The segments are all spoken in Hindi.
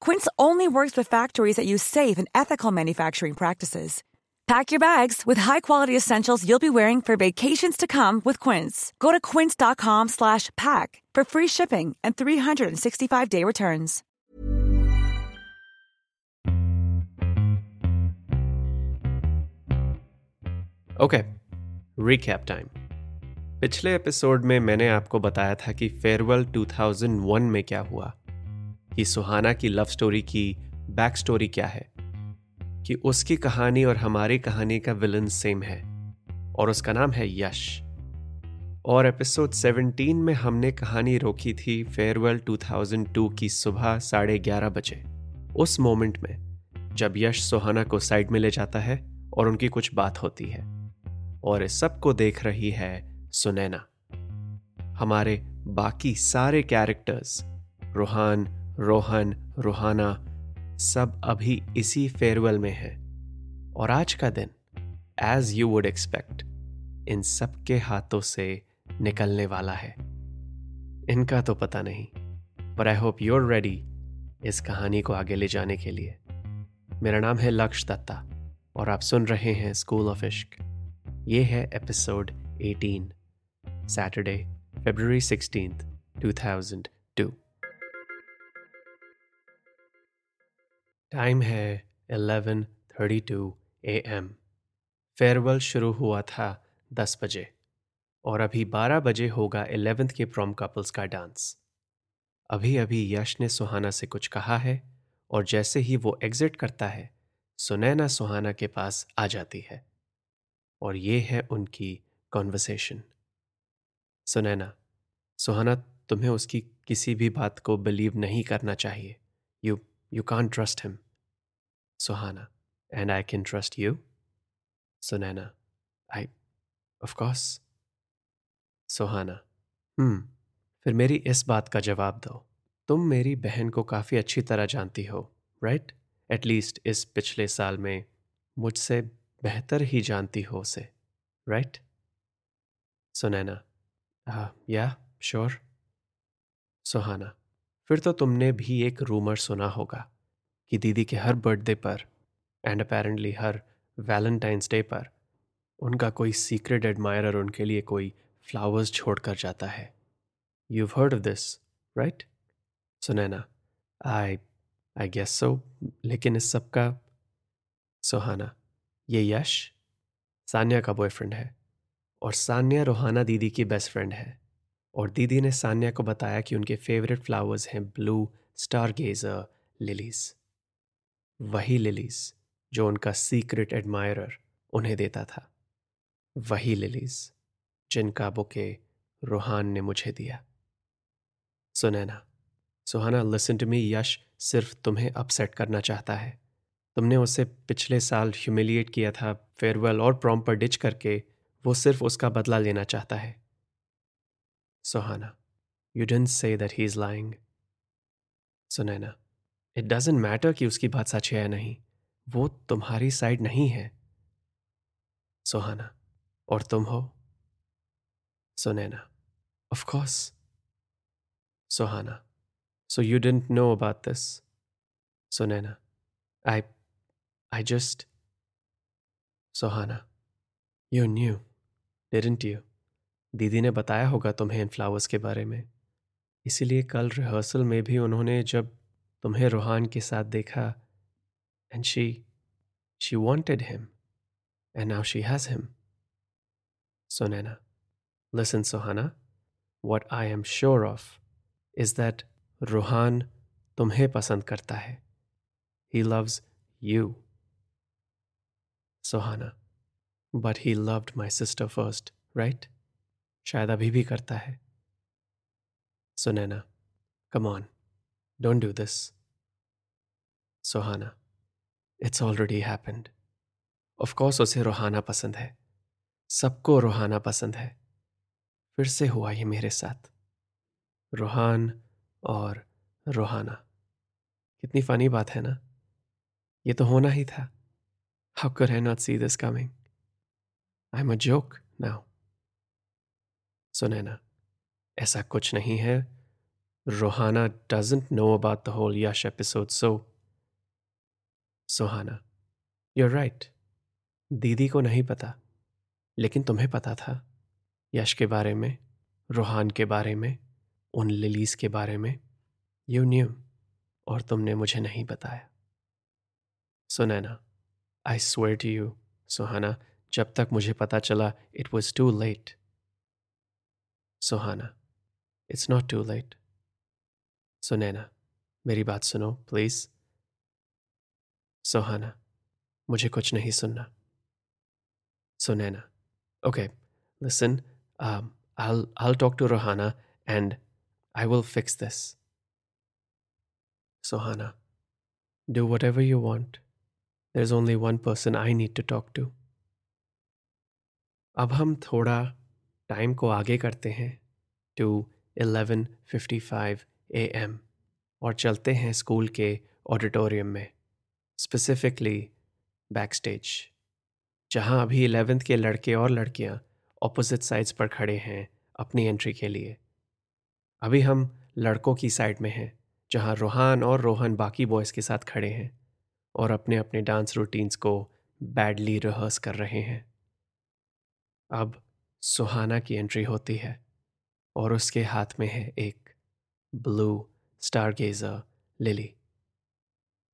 Quince only works with factories that use safe and ethical manufacturing practices. Pack your bags with high-quality essentials you'll be wearing for vacations to come with Quince. Go to quince.com/pack for free shipping and 365-day returns. Okay recap time पिछले एपिसोड में मैंने आपको बताया था कि फेयरवेल 2001 में क्या हुआ कि सुहाना की लव स्टोरी की बैक स्टोरी क्या है? कि उसकी कहानी और हमारी कहानी का विलन सेम है। और उसका नाम है यश। और एपिसोड 17 में हमने कहानी रोकी थी फेयरवेल 2002 की सुबह साढ़े ग्यारह बजे। उस मोमेंट में जब यश सुहाना को साइड में ले जाता है और उनकी कुछ बात होती है। और इस सबको देख रही है सुनैना। हमारे बाकी सारे कैरेक्टर्स रोहान रोहन, रोहाना, सब अभी इसी फेयरवेल में है। और आज का दिन एज यू वुड एक्सपेक्ट इन सब के हाथों से निकलने वाला है। इनका तो पता नहीं पर आई होप यूर रेडी इस कहानी को आगे ले जाने के लिए। मेरा नाम है लक्ष्य दत्ता, और आप सुन रहे हैं स्कूल ऑफ़ इश्क ये है एपिसोड 18 सैटरडे फरवरी 16th 2002 टाइम है 11:32 एएम फेयरवेल शुरू हुआ था 10 बजे और अभी 12 बजे होगा 11th के प्रॉम कपल्स का डांस अभी अभी यश ने सुहाना से कुछ कहा है और जैसे ही वो एग्जिट करता है, सुनैना सुहाना के पास आ जाती है और ये है उनकी कॉन्वर्सेशन सुनैना, सुहाना, तुम्हें उसकी किसी भी बात को बिलीव नहीं करना चाहिए। Can't trust him Suhana and I can trust you Sunaina I of course Suhana hmm फिर मेरी इस बात का जवाब दो। तुम मेरी बहन को काफ़ी अच्छी तरह जानती हो राइट एटलीस्ट इस पिछले साल में मुझसे बेहतर ही जानती हो उसे राइट सुनैना या श्योर सुहाना फिर तो तुमने भी एक रूमर सुना होगा कि दीदी के हर बर्थडे पर एंड अपेरेंटली हर वैलेंटाइंस डे पर उनका कोई सीक्रेट एडमायरर उनके लिए कोई फ्लावर्स छोड़ कर जाता है। You heard of this right Sunaina I I guess so लेकिन इस सब का, सुहाना, ये यश, सान्या का बॉयफ्रेंड है और सान्या रोहाना दीदी की बेस्ट फ्रेंड है। और दीदी ने सान्या को बताया कि उनके फेवरेट फ्लावर्स हैं ब्लू स्टार गेजर लिलीज वही लिलीज जो उनका सीक्रेट एडमायरर उन्हें देता था। वही लिलीज जिनका बुके रोहान ने मुझे दिया। Sunaina, Suhana listen to me Yash सिर्फ़ तुम्हें अपसेट करना चाहता है। तुमने उसे पिछले साल ह्यूमिलिएट किया था फेयरवेल और प्रॉम पर डिच करके वो सिर्फ़ उसका बदला लेना चाहता है। You don't see that he is lying Sunaina it doesn't matter कि उसकी बात सच है या नहीं, वो तुम्हारी साइड नहीं है। सुहाना और तुम हो? Sunaina of course Suhana so you don't know about this Sunaina I I just Suhana you knew didn't you दीदी ने बताया होगा तुम्हें इन फ्लावर्स के बारे में। इसीलिए कल रिहर्सल में भी उन्होंने जब तुम्हें रूहान के साथ देखा and she she wanted him and now she has him Sunaina listen Sohana what I am sure of is that Ruhan तुम्हें पसंद करता है। He loves you Sohana but he loved my sister first right शायद अभी भी करता है। Sunaina come on don't do this Sohana it's already happened of course उसे रोहाना पसंद है। सबको रोहाना पसंद है। फिर से हुआ ये मेरे साथ। रोहान और रोहाना। कितनी फनी बात है ना? ये तो होना ही था। How could I not see this coming I am a joke now Sunaina ऐसा कुछ नहीं है। Rohan doesn't know the whole Yash episode so Sohana you're right दीदी को नहीं पता, लेकिन तुम्हें पता था, यश के बारे में, रोहान के बारे में, उन लिलीज के बारे में यू न्यू और तुमने मुझे नहीं बताया। Sunaina I swear to you Suhana, जब तक मुझे पता चला it was too late Suhana it's not too late Sunaina मेरी बात सुनो प्लीज सुहाना मुझे कुछ नहीं सुनना Sunaina okay listen I'll I'll talk to Rohana and I will fix this. Sohana, do whatever you want. There's only one person I need to talk to. अब हम थोड़ा टाइम को आगे करते हैं टू 11:55 एम और चलते हैं स्कूल के ऑडिटोरियम में स्पेसिफिकली बैक स्टेज जहाँ अभी एलेवेंथ के लड़के और लड़कियाँ ऑपोजिट साइड्स पर खड़े हैं अपनी एंट्री के लिए। अभी हम लड़कों की साइड में हैं, जहाँ रोहान और रोहन बाकी बॉयज़ के साथ खड़े हैं और अपने अपने डांस रूटीन्स को बैडली रिहर्स कर रहे हैं। अब सुहाना की एंट्री होती है और उसके हाथ में है एक ब्लू स्टारगेजर लिली।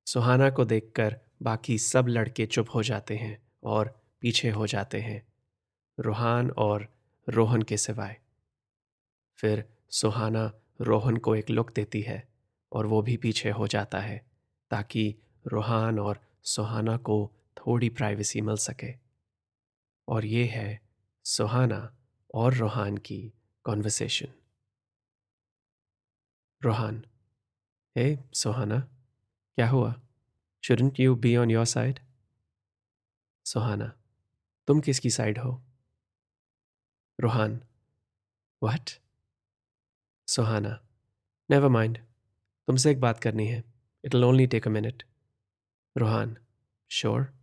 सुहाना को देखकर बाकी सब लड़के चुप हो जाते हैं और पीछे हो जाते हैं रूहान और रोहन के सिवाय। फिर सुहाना रोहन को एक लुक देती है और वो भी पीछे हो जाता है ताकि रूहान और सुहाना को थोड़ी प्राइवेसी मिल सके। और ये है सुहाना और रोहान की कॉन्वर्सेशन रोहान हे सुहाना, क्या हुआ? Shouldn't you be on your side Suhana, तुम किसकी साइड हो? Rohan what Suhana never mind तुमसे एक बात करनी है it only take a minute Rohan sure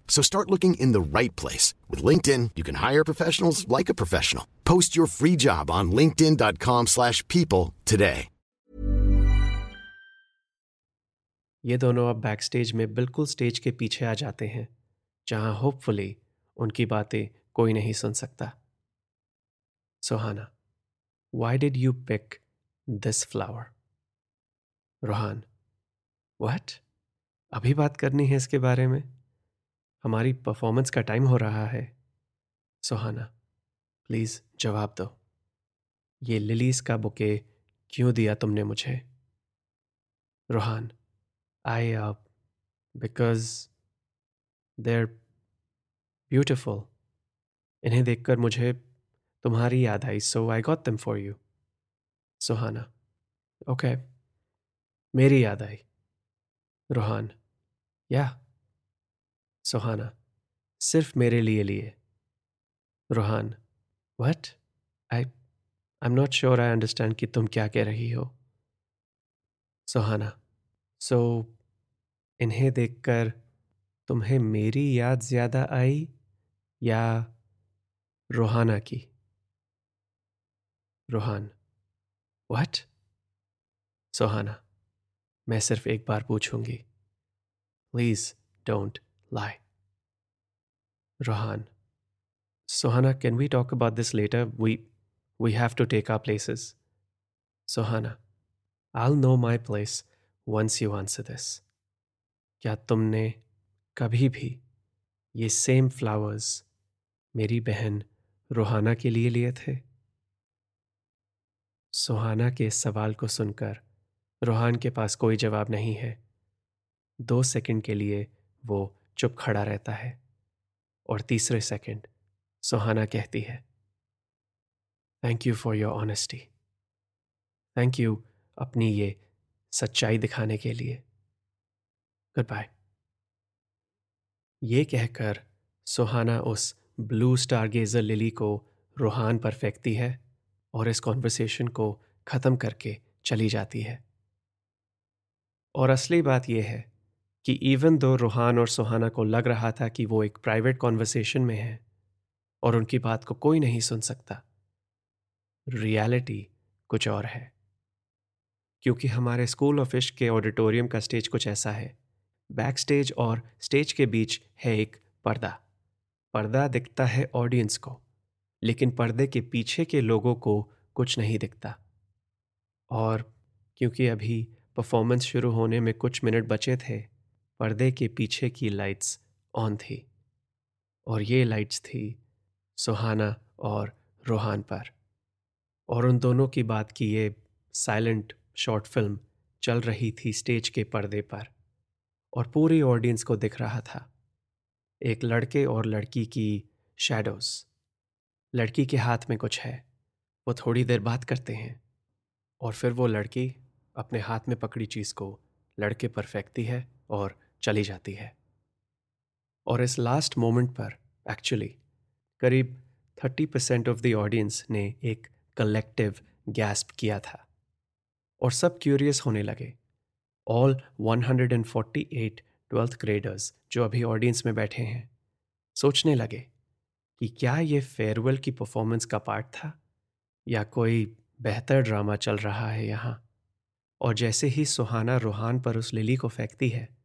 So start looking in the right place. With LinkedIn, you can hire professionals like a professional. Post your free job on linkedin.com slash people today. ये दोनों अब बैक स्टेज में बिल्कुल स्टेज के पीछे आ जाते हैं जहां होपफुली उनकी बातें कोई नहीं सुन सकता Suhana why did you pick this flower Rohan what अभी बात करनी है इसके बारे में हमारी परफॉर्मेंस का टाइम हो रहा है। सुहाना प्लीज़ जवाब दो। ये लिलीज का बुके क्यों दिया तुमने मुझे? Rohan I because they're beautiful इन्हें देखकर मुझे तुम्हारी याद आई so I got them for you Suhana okay मेरी याद आई। रोहान या सुहाना सिर्फ़ मेरे लिए लिए। Rohan what I I am not sure I understand कि तुम क्या कह रही हो। सुहाना सो so, इन्हें देखकर तुम्हें मेरी याद ज़्यादा आई या रोहाना की? रोहान वट सोहाना मैं सिर्फ़ एक बार पूछूँगी। Please don't lie Rohan Sohana can we talk about this later we we have to take our places Sohana I know my place once you answer this क्या तुमने कभी भी ये सेम फ्लावर्स मेरी बहन रोहाना के लिए लिए थे? सुहाना के सवाल को सुनकर रोहान के पास कोई जवाब नहीं है। दो सेकंड के लिए वो चुप खड़ा रहता है और तीसरे सेकंड सुहाना कहती है thank you for your honesty thank you अपनी ये सच्चाई दिखाने के लिए. गुड बाय ये कहकर सुहाना उस ब्लू स्टार गेजर लिली को रूहान पर फेंकती है और इस कॉन्वर्सेशन को ख़त्म करके चली जाती है। और असली बात यह है कि इवन दो रूहान और सुहाना को लग रहा था कि वो एक प्राइवेट कॉन्वर्सेशन में है, और उनकी बात को कोई नहीं सुन सकता रियलिटी कुछ और है। क्योंकि हमारे स्कूल ऑफ़ इश्क के ऑडिटोरियम का स्टेज कुछ ऐसा है। बैक स्टेज और स्टेज के बीच है एक पर्दा। पर्दा दिखता है ऑडियंस को, लेकिन पर्दे के पीछे के लोगों को कुछ नहीं दिखता। और क्योंकि अभी परफॉर्मेंस शुरू होने में कुछ मिनट बचे थे पर्दे के पीछे की लाइट्स ऑन थी और ये लाइट्स थी सुहाना और रोहान पर। और उन दोनों की बात की ये साइलेंट शॉर्ट फ़िल्म चल रही थी स्टेज के पर्दे पर और पूरी ऑडियंस को दिख रहा था। एक लड़के और लड़की की शैडोज लड़की के हाथ में कुछ है, वो थोड़ी देर बात करते हैं और फिर वो लड़की अपने हाथ में पकड़ी चीज़ को लड़के पर फेंकती है और चली जाती है। और इस लास्ट मोमेंट पर एक्चुअली करीब thirty percent of the audience ने एक कलेक्टिव गैस्प किया था। और सब क्यूरियस होने लगे। ऑल 148 ट्वेल्थ ग्रेडर्स जो अभी ऑडियंस में बैठे हैं, सोचने लगे कि क्या ये फेयरवेल की परफॉर्मेंस का पार्ट था? या कोई बेहतर ड्रामा चल रहा है यहाँ? और जैसे ही सुहाना रूहान पर उस लिली को फेंकती है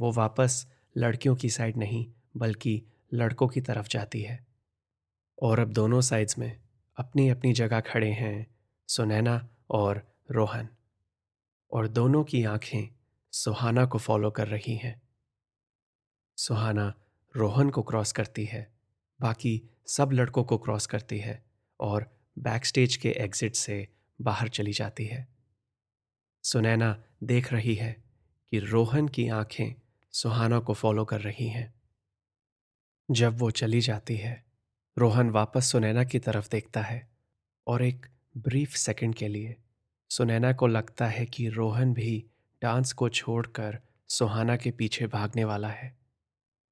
वो वापस लड़कियों की साइड नहीं, बल्कि लड़कों की तरफ़ जाती है। और अब दोनों साइड्स में अपनी अपनी जगह खड़े हैं सुनैना और रोहन। और दोनों की आँखें सुहाना को फॉलो कर रही हैं। सुहाना रोहन को क्रॉस करती है, बाकी सब लड़कों को क्रॉस करती है और बैक स्टेज के एग्जिट से बाहर चली जाती है। सुनैना देख रही है कि रोहन की आँखें सुहाना को फॉलो कर रही हैं। जब वो चली जाती है, रोहन वापस सुनैना की तरफ़ देखता है और एक ब्रीफ सेकंड के लिए सुनैना को लगता है कि रोहन भी डांस को छोड़कर सुहाना के पीछे भागने वाला है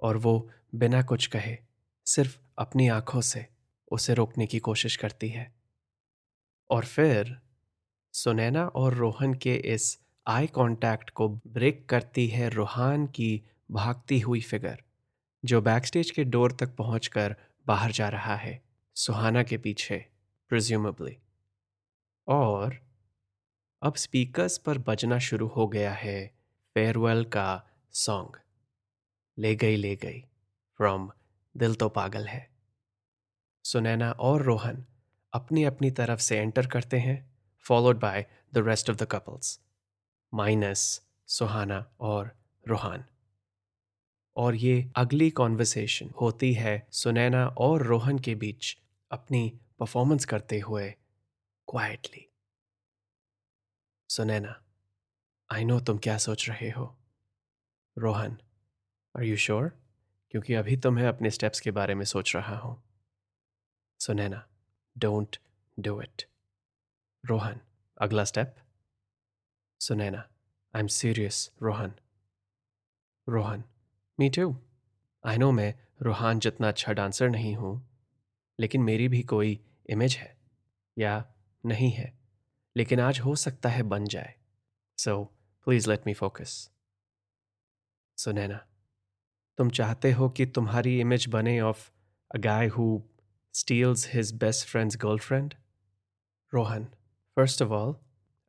और वो बिना कुछ कहे सिर्फ़ अपनी आँखों से उसे रोकने की कोशिश करती है। और फिर सुनैना और रोहन के इस आई कांटेक्ट को ब्रेक करती है रोहान की भागती हुई फिगर, जो बैकस्टेज के डोर तक पहुंचकर बाहर जा रहा है, सुहाना के पीछे प्रिज्यूमेबली और अब स्पीकर्स पर बजना शुरू हो गया है फेयरवेल का सॉन्ग ले गई ले गई फ्रॉम दिल तो पागल है। सुनैना और रोहन अपनी अपनी तरफ़ से एंटर करते हैं followed by the rest of the couples minus Suhana और रोहान। और ये अगली कॉन्वर्सेशन होती है सुनैना और रोहन के बीच अपनी परफॉर्मेंस करते हुए क्वाइटली सुनैना आई नो तुम क्या सोच रहे हो। रोहन आर यू श्योर क्योंकि अभी तो मैं अपने स्टेप्स के बारे में सोच रहा हूँ। Sunaina don't do it Rohan, अगला step I am serious Rohan Rohan me too I know मैं रूहान जितना अच्छा डांसर नहीं हूँ, लेकिन मेरी भी कोई इमेज है, या नहीं है, लेकिन आज हो सकता है बन जाए। So please let me focus Sunaina तुम चाहते हो कि तुम्हारी इमेज बने of a guy who steals his best friend's girlfriend Rohan first of all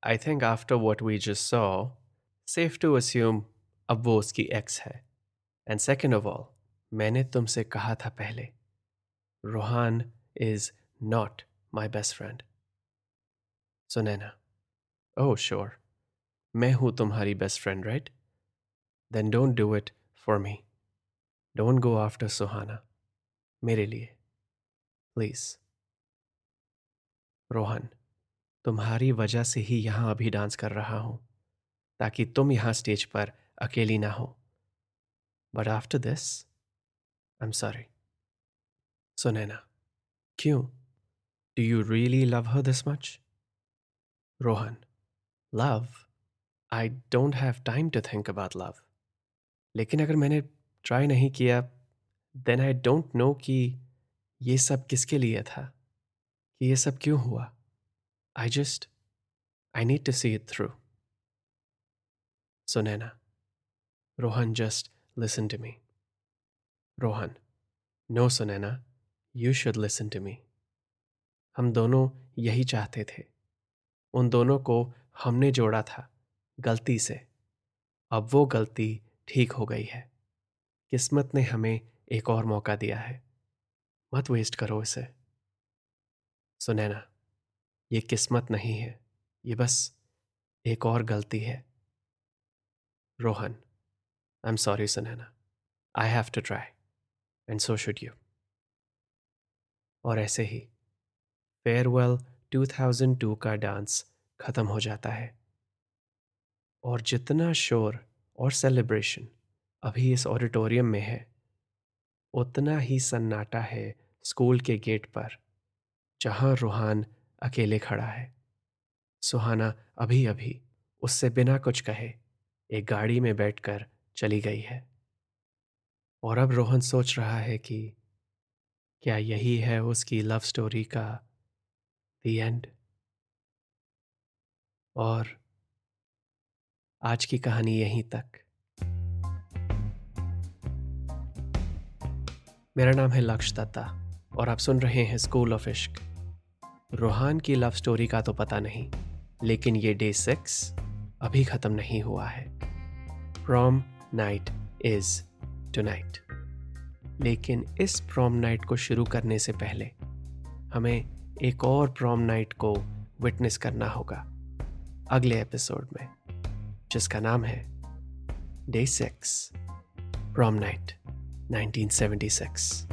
I think after what we just saw safe to assume अब वो उसकी एक्स है। एंड सेकेंड ऑफ़ ऑल मैंने तुमसे कहा था पहले Rohan is not my best friend Sunaina oh sure मैं हूँ तुम्हारी best friend right then don't do it for me don't go after Suhana मेरे लिए प्लीज़ रोहन तुम्हारी वजह से ही यहाँ अभी डांस कर रहा हूँ, ताकि तुम यहाँ स्टेज पर अकेली ना हो। But after this I am sorry Sunaina क्यों? Do you really love her this much Rohan love I don't have time to think about love लेकिन अगर मैंने ट्राई नहीं किया देन आई डोंट नो कि ये सब किसके लिए था? कि ये सब क्यों हुआ? I just I need to see it through Sunaina Rohan just listen to me Rohan no Sunaina you should listen to me हम दोनों यही चाहते थे। उन दोनों को हमने जोड़ा था गलती से। अब वो गलती ठीक हो गई है। किस्मत ने हमें एक और मौका दिया है। मत वेस्ट करो इसे। सुनैना ये किस्मत नहीं है, ये बस एक और गलती है। Rohan I am sorry Sunaina I have to try and so should you और ऐसे ही फेयरवेल 2002 का डांस ख़त्म हो जाता है। और जितना शोर और सेलिब्रेशन अभी इस ऑडिटोरियम में है, उतना ही सन्नाटा है स्कूल के गेट पर, जहाँ रूहान अकेले खड़ा है। सुहाना अभी अभी उससे बिना कुछ कहे एक गाड़ी में बैठकर चली गई है। और अब रोहन सोच रहा है कि क्या यही है उसकी लव स्टोरी का दी एंड और आज की कहानी यहीं तक। मेरा नाम है लक्ष दत्ता और आप सुन रहे हैं स्कूल ऑफ़ इश्क रूहान की लव स्टोरी का तो पता नहीं, लेकिन ये डे सिक्स अभी खत्म नहीं हुआ है। Prom night is tonight लेकिन इस प्रॉम नाइट को शुरू करने से पहले हमें एक और प्रॉम नाइट को विटनेस करना होगा अगले एपिसोड में, जिसका नाम है day six prom night 1976